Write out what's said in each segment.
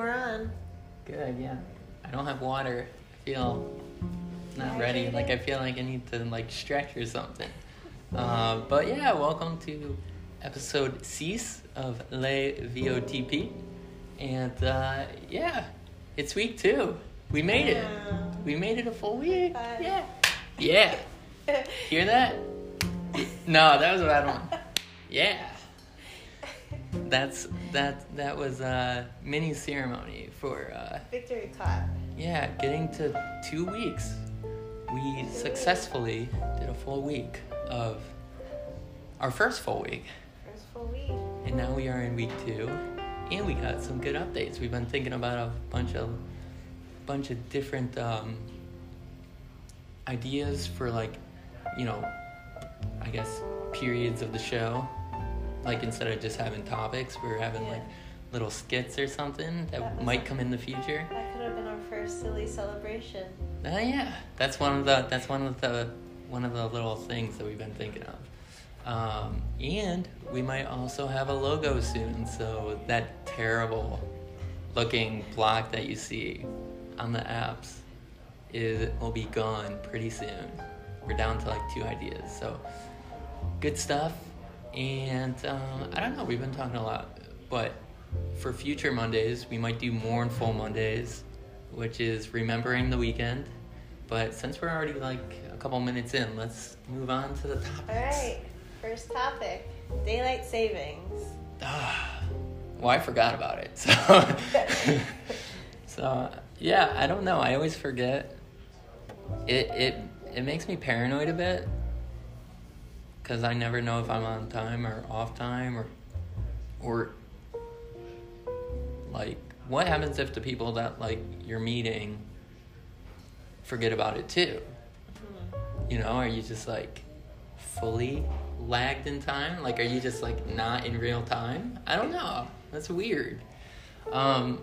we're on. Good, yeah. I don't have water. I feel not ready. Like I feel like I need to like stretch or something. Uh, but yeah, welcome to episode six of Le VOTP, and uh, yeah, it's week two. We made it. Yeah. We made it a full week. Five. Yeah. Yeah. Hear that? No, that was a bad one. Yeah. That's that. That was a mini ceremony for uh, Victory clap. yeah, getting to two weeks. We successfully did a full week of our first full week, First full week. and now we are in week two, and we got some good updates. We've been thinking about a bunch of bunch of different um, ideas for like, you know, I guess periods of the show. Like instead of just having topics, we were having like little skits or something that, That might come in the future. That could have been our first silly celebration. Oh yeah, that's one of the that's one of the one of the little things that we've been thinking of. Um, and we might also have a logo soon, so that terrible looking block that you see on the apps is will be gone pretty soon. We're down to like two ideas, so good stuff. And um, I don't know, we've been talking a lot, but for future Mondays, we might do mournful Mondays, which is remembering the weekend. But since we're already like a couple minutes in, let's move on to the topics. All right. First topic: daylight savings. Ah, well, I forgot about it. So, so yeah, I don't know. I always forget. It it it makes me paranoid a bit because I never know if I'm on time or off time or or like what happens if the people that like you're meeting forget about it too. You know, are you just like fully lagged in time? Like, are you just like not in real time? I don't know. That's weird. Um,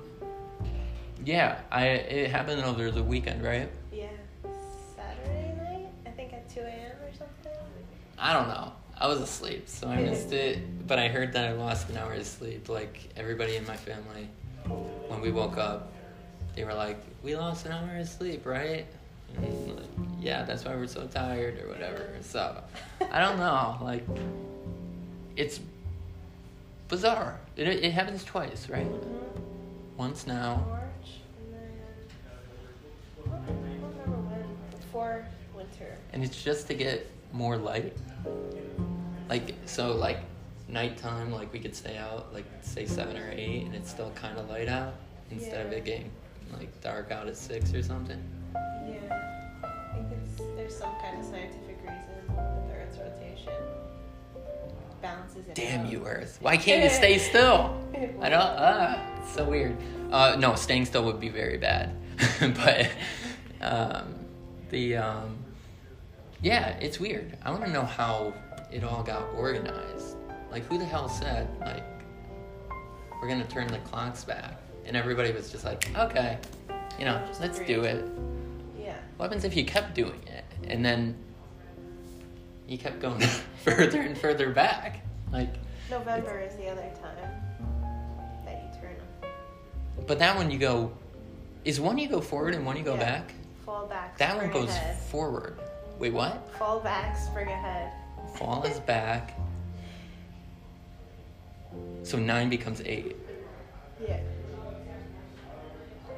yeah, I it happened over the weekend, right? I don't know. I was asleep, so I missed it. But I heard that I lost an hour of sleep. Like everybody in my family, when we woke up, they were like, "We lost an hour of sleep, right?" And like, yeah, that's why we're so tired or whatever. So I don't know. Like it's bizarre. It it happens twice, right? Mm-hmm. Once now. March and then I don't remember when. Before winter. and it's just to get more light. Like so, like nighttime, like we could stay out, like say seven or eight, and it's still kind of light out instead of it getting like dark out at six or something. Yeah. I think it's there's some kind of scientific reason the Earth's rotation. Balances it Damn out. you, Earth! Why can't you stay still? I don't. Ah, it's so weird. Uh, no, staying still would be very bad. but um, the um, yeah, it's weird. I want to know how it all got organized. Like, who the hell said like we're gonna turn the clocks back? And everybody was just like, okay, you know, Just let's do it. Yeah. What happens if you kept doing it and then you kept going further and further back? Like, November is the other time that you turn them. but that one you go, is one you go forward and one you go Yeah. back? Fall back. That one goes ahead. forward. Wait, what? Fall back, spring ahead. Fall is back. So nine becomes eight, Yeah.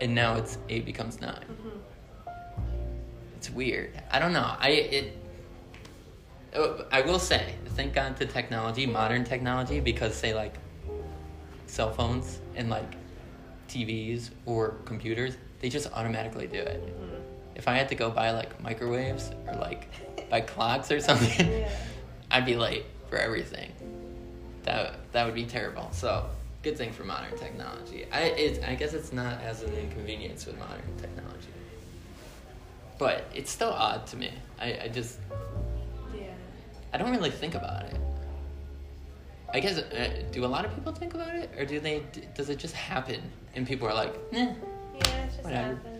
and now it's eight becomes 9 hmm It's weird. I don't know. I it. oh, I will say, thank God to technology, modern technology, because say like cell phones and like TVs or computers, they just automatically do it. If I had to go buy like microwaves or like buy clocks or something, Yeah. I'd be late for everything. That that would be terrible. So good thing for modern technology. I it, I guess it's not as an inconvenience with modern technology, but it's still odd to me. I, I just Yeah. I don't really think about it. I guess uh, do a lot of people think about it, or do they? d- Does it just happen and people are like, eh? Yeah, it just Whatever. happens.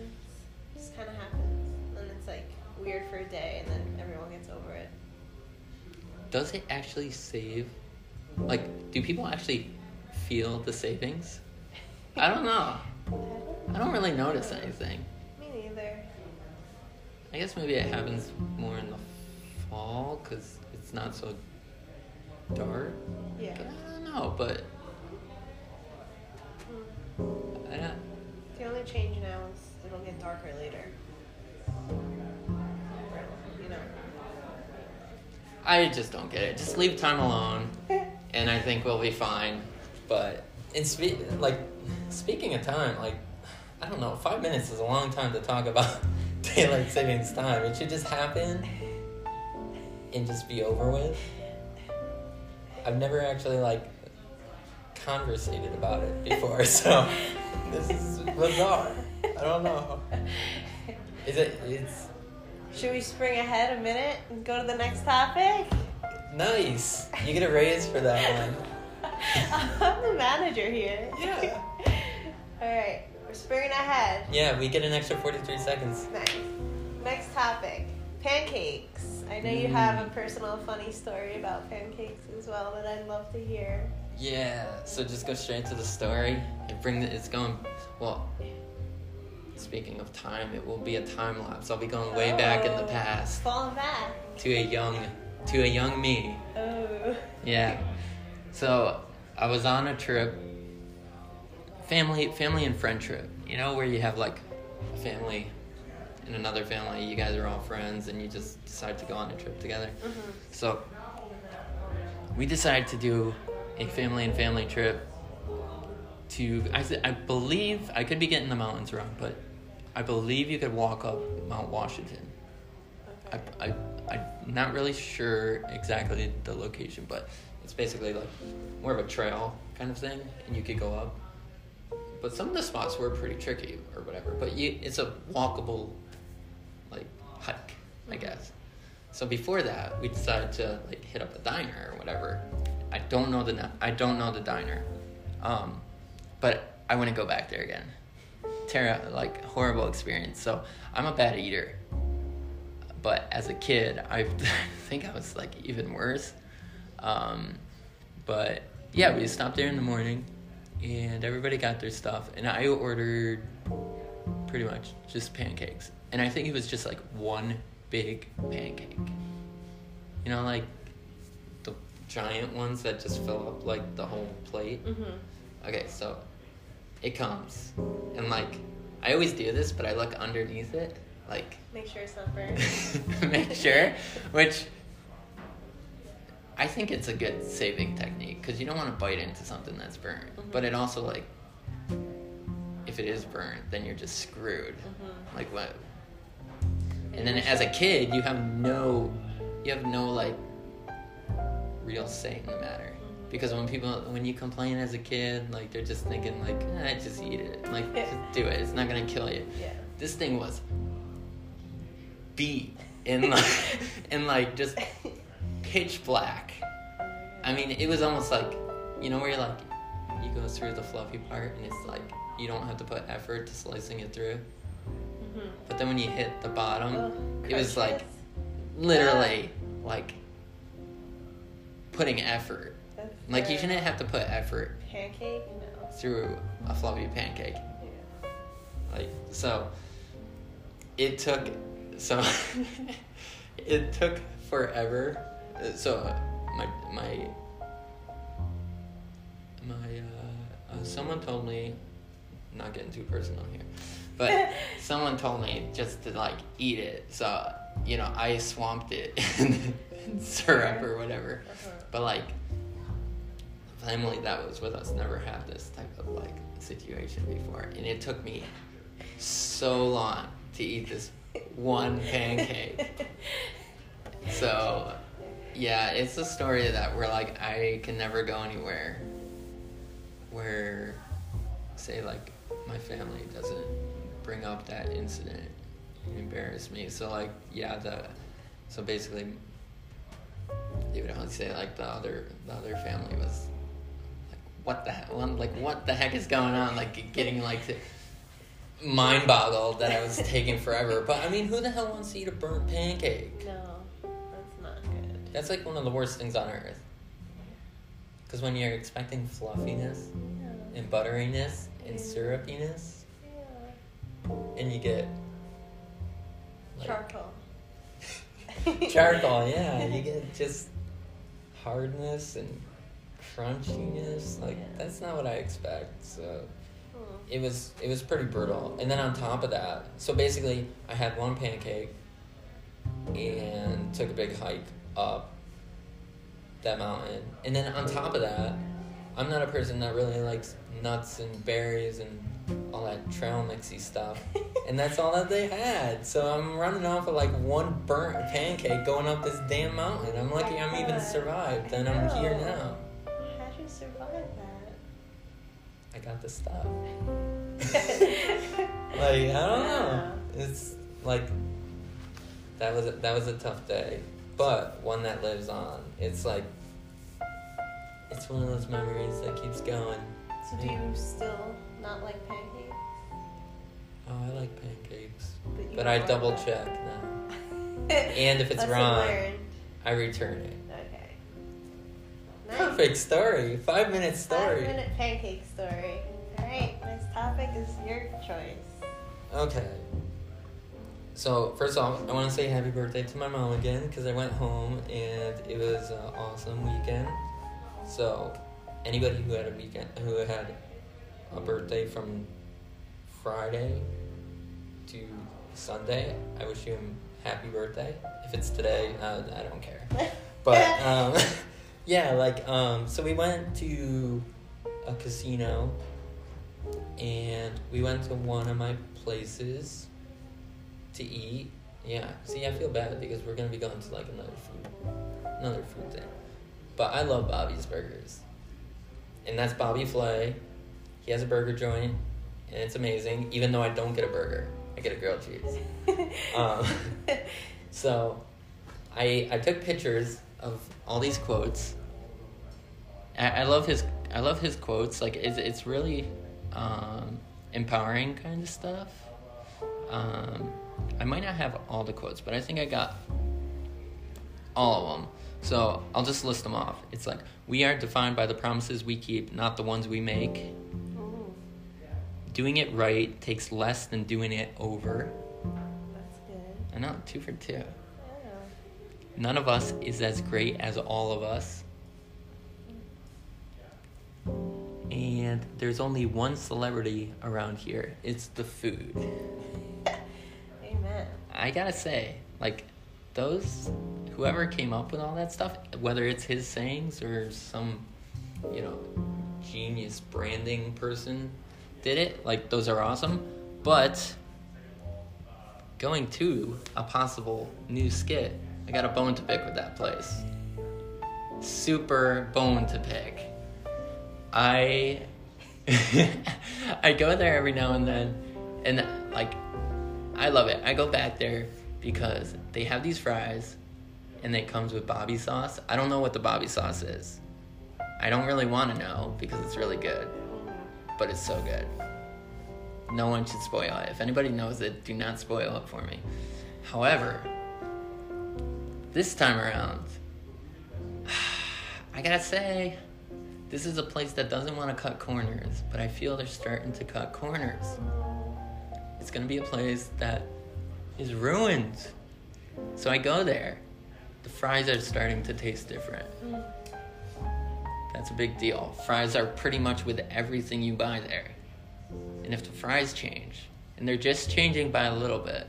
Weird for a day, and then everyone gets over it. Does it actually save? Like, do people actually feel the savings? I don't know. I don't really notice anything. Me neither. I guess maybe it happens more in the fall because it's not so dark. Yeah. But I don't know, but Mm. I don't, The only change now is it'll get darker later. I just don't get it. Just leave time alone, and I think we'll be fine. But in spe- like speaking of time, like I don't know, five minutes is a long time to talk about daylight savings time. It should just happen and just be over with. I've never actually like conversated about it before, so this is bizarre. I don't know. Is it? It's Should we spring ahead a minute and go to the next topic? nice. You get a raise for that one. I'm the manager here. Yeah. All right, we're springing ahead. Yeah, we get an extra 43 seconds. Nice. Next topic pancakes. I know you have a personal funny story about pancakes as well that I'd love to hear. Yeah, so just go straight to the story. It bring the, it's going well. Speaking of time, it will be a time lapse. I'll be going way back in the Oh, past Falling back. to a young to a young me. Oh. Yeah. So I was on a trip, family family and friend trip. You know where you have like a family and another family. You guys are all friends, and you just decide to go on a trip together. Mm-hmm. So we decided to do a family and family trip to I, I believe I could be getting the mountains wrong, but I believe you could walk up Mount Washington. I, Okay. I, I'm not really sure exactly the location, but it's basically like more of a trail kind of thing, and you could go up. But some of the spots were pretty tricky or whatever. But you, it's a walkable, like hike, I guess. So before that, we decided to like hit up a diner or whatever. I don't know the I don't know the diner, um, but I to go back there again. Tara, like horrible experience. So I'm a bad eater, but as a kid, I think I was like even worse. Um, but yeah, we stopped there in the morning, and everybody got their stuff, and I ordered pretty much just pancakes, and I think it was just like one big pancake. You know, like the giant ones that just fill up like the whole plate. Mhm. Okay, so it comes, and like I always do this, but I look underneath it, like Make sure it's not burned. make sure, which I think it's a good saving technique because you don't want to bite into something that's burnt, Mhm. but it also like if it is burnt, then you're just screwed. Mhm. Like what? And then as a kid, you have no, you have no like real say in the matter. Because when people, when you complain as a kid, like they're just thinking like, eh, just eat it, like Yeah. just do it. It's not gonna kill you. Yeah. This thing was beat in like, in like just pitch black. I mean, it was almost like, you know, where you're like, you go through the fluffy part, and it's like you don't have to put effort to slicing it through. Mhm. But then when you hit the bottom, Oh, it was like literally like putting effort. Like you shouldn't have to put effort Pancake? No. through a fluffy pancake. Yeah. Like so it took so it took forever. So my my my uh, uh, someone told me not getting too personal here. But someone told me just to like eat it. So, you know, I swamped it in, syrup or whatever. Uh-huh. But like family that was with us never had this type of like situation before. And it took me so long to eat this one pancake. So yeah, it's a story that we're like I can never go anywhere where say like my family doesn't bring up that incident and embarrass me. So like yeah, the so basically they would only say like the other the other family was what the heck one like what the heck is going on like getting like mind boggled that I was taking forever. But I mean, who the hell wants to eat a burnt pancake? No, that's not good. That's like one of the worst things on earth. Because when you're expecting fluffiness Yeah. and butteriness and syrupiness, yeah. and you get like, Charcoal. charcoal. Yeah, you get just hardness and crunchiness. Like Yeah. that's not what I expect. So Hmm. it was it was pretty brutal. And then on top of that, so basically I had one pancake and took a big hike up that mountain. And then on top of that, I'm not a person that really likes nuts and berries and all that trail mixy stuff. And that's all that they had. So I'm running off of like one burnt pancake going up this damn mountain. I'm lucky I'm even survived and I'm here now. I got the stuff. like I don't know. It's like that was a, that was a tough day, but one that lives on. It's like it's one of those memories that keeps going. So do you still not like pancakes? Oh, I like pancakes, But, but I double check now. And if it's Lesson wrong. I return it. Perfect story. Five minute story. Five minute pancake story. Alright, next topic is your choice. Okay. So first off, I want to say happy birthday to my mom again because I went home and it was an awesome weekend. So anybody who had a weekend who had a birthday from Friday to Sunday, I wish you a happy birthday. If it's today, uh, I don't care. But um, yeah, like um, so we went to a casino, and we went to one of my places to eat. Yeah, see, I feel bad because we're gonna be going to like another food, another food thing. But I love Bobby's Burgers, and that's Bobby Flay. He has a burger joint, and it's amazing. Even though I don't get a burger, I get a grilled cheese. Um, so, I I took pictures of all these quotes. I, I love his I love his quotes. Like it's it's really um, empowering kind of stuff. Um, I might not have all the quotes, but I think I got all of them. So I'll just list them off. It's like we are defined by the promises we keep, not the ones we make. Doing it right takes less than doing it over. that's good. I know, two for two. None of us is as great as all of us. And there's only one celebrity around here. It's the food. Amen. I gotta say, like, those, whoever came up with all that stuff, whether it's his sayings or some, you know, genius branding person did it, like, those are awesome. But, going to a possible new skit, I got a bone to pick with that place. Super bone to pick. I I go there every now and then and like I love it. I go back there because they have these fries and it comes with Bobby sauce. I don't know what the Bobby sauce is. I don't really want to know because it's really good, but it's so good. No one should spoil it. If anybody knows it, do not spoil it for me. However, this time around, I gotta say, this is a place that doesn't want to cut corners, but I feel they're starting to cut corners. It's gonna be a place that is ruined. So I go there. The fries are starting to taste different. That's a big deal. Fries are pretty much with everything you buy there. And if the fries change, and they're just changing by a little bit,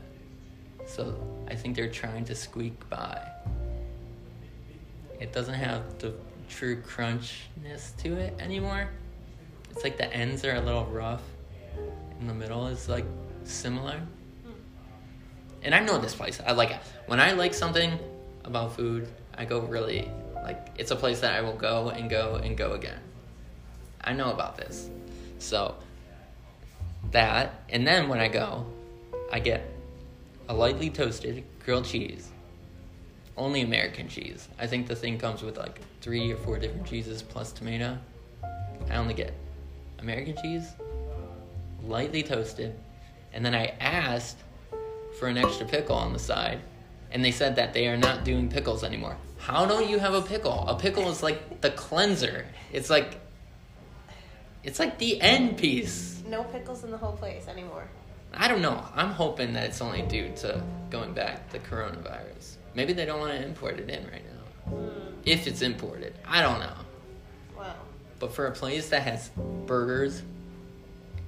so I think they're trying to squeak by. It doesn't have the true crunchness to it anymore. It's like the ends are a little rough, and the middle is like similar. Hmm. And I know this place. I like it. When I like something about food, I go really like it's a place that I will go and go and go again. I know about this. So that and then when I go, I get a lightly toasted grilled cheese. Only American cheese. I think the thing comes with like three or four different cheeses plus tomato. I only get American cheese, lightly toasted, and then I asked for an extra pickle on the side, and they said that they are not doing pickles anymore. How don't you have a pickle? A pickle is like the cleanser. It's like it's like the end piece. No pickles in the whole place anymore. I don't know. I'm hoping that it's only due to going back the coronavirus. Maybe they don't want to import it in right now. Mm, If it's imported, I don't know. well, But for a place that has burgers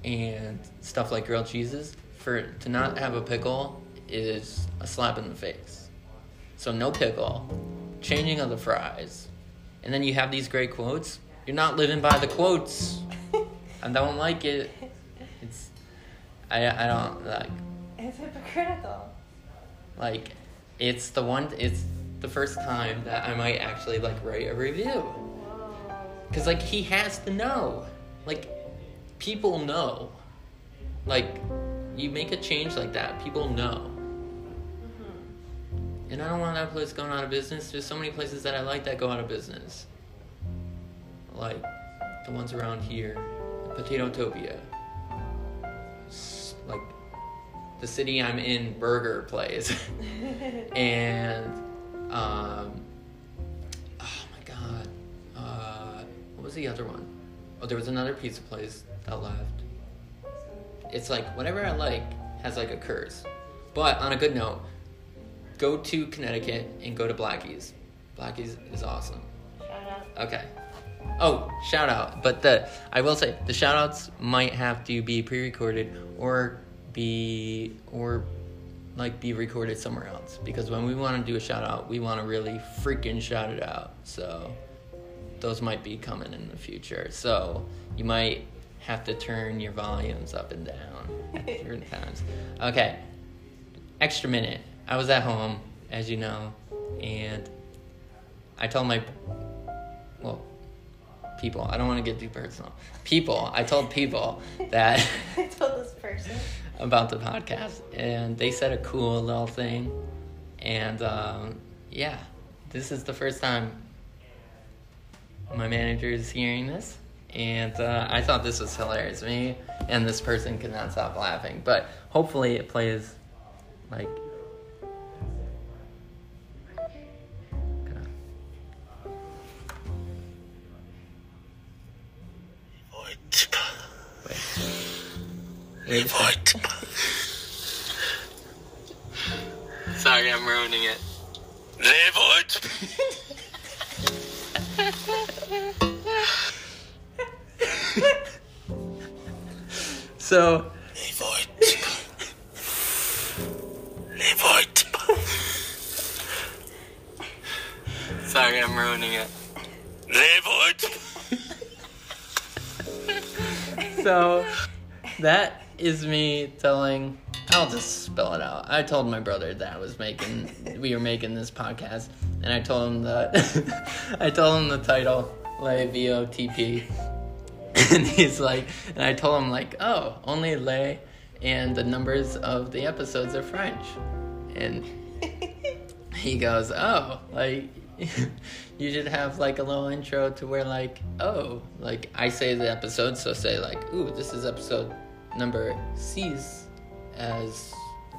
and stuff like grilled cheeses, for to not have a pickle is a slap in the face. So no pickle, changing of the fries, and then you have these great quotes. You're not living by the quotes. I don't like it. I I don't like it's hypocritical. like it's the one it's the first time that I might actually like write a review. Cause like he has to know. Like people know. Like you make a change like that, people know. Mhm. And I don't want that place going out of business. There's so many places that I like that go out of business. Like the ones around here, Potato Topia. Like the city I'm in, Burger Place. and um, oh my god, uh, what was the other one? Oh, there was another pizza place that left. It's like whatever I like has like a curse. But on a good note, go to Connecticut and go to Blackie's. Blackie's is awesome. Shout out. Okay. Oh, shout out. But the I will say the shout outs might have to be pre-recorded or be or like be recorded somewhere else because when we want to do a shout out, we want to really freaking shout it out. So those might be coming in the future. So you might have to turn your volumes up and down at certain times. Okay. Extra minute. I was at home, as you know, and I told my people. I don't want to get too personal. People. I told people that I told this person. about the podcast, and they said a cool little thing. And um, yeah, this is the first time my manager is hearing this, and uh, I thought this was hilarious. Me and this person could not stop laughing, but hopefully it plays like. Wait. Wait. Sorry, I'm ruining it. so, sorry, I'm ruining it. So, that is me telling. I'll just spell it out. I told my brother that I was making, we were making this podcast, and I told him that, I told him the title, Le VOTP, and he's like, and I told him like, oh, only Le, and the numbers of the episodes are French, and he goes, oh, like, you should have like a little intro to where like, oh, like I say the episode, so say like, ooh, this is episode number six as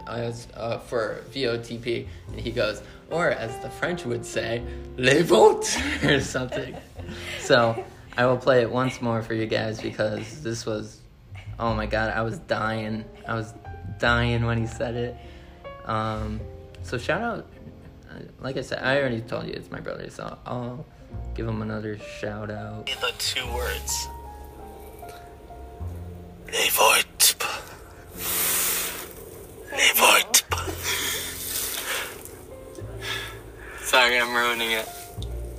as uh, for VOTP, and he goes, or as the French would say, les votes or something. So I will play it once more for you guys because this was, oh my god, I was dying. I was dying when he said it. Um, so shout out, uh, like I said, I already told you it's my brother, so I'll give him another shout out. the two words. Les votes. Les votes. Sorry, I'm ruining it.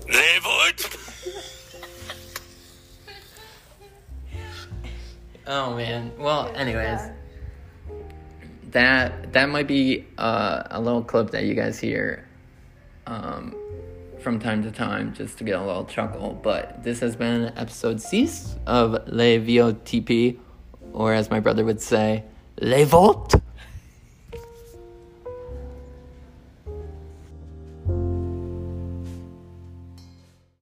Les votes. Oh man. Well, anyways, that that might be uh, a little clip that you guys hear um, from time to time, just to get a little chuckle. But this has been episode six of Les VOTP, or as my brother would say, Les Votes.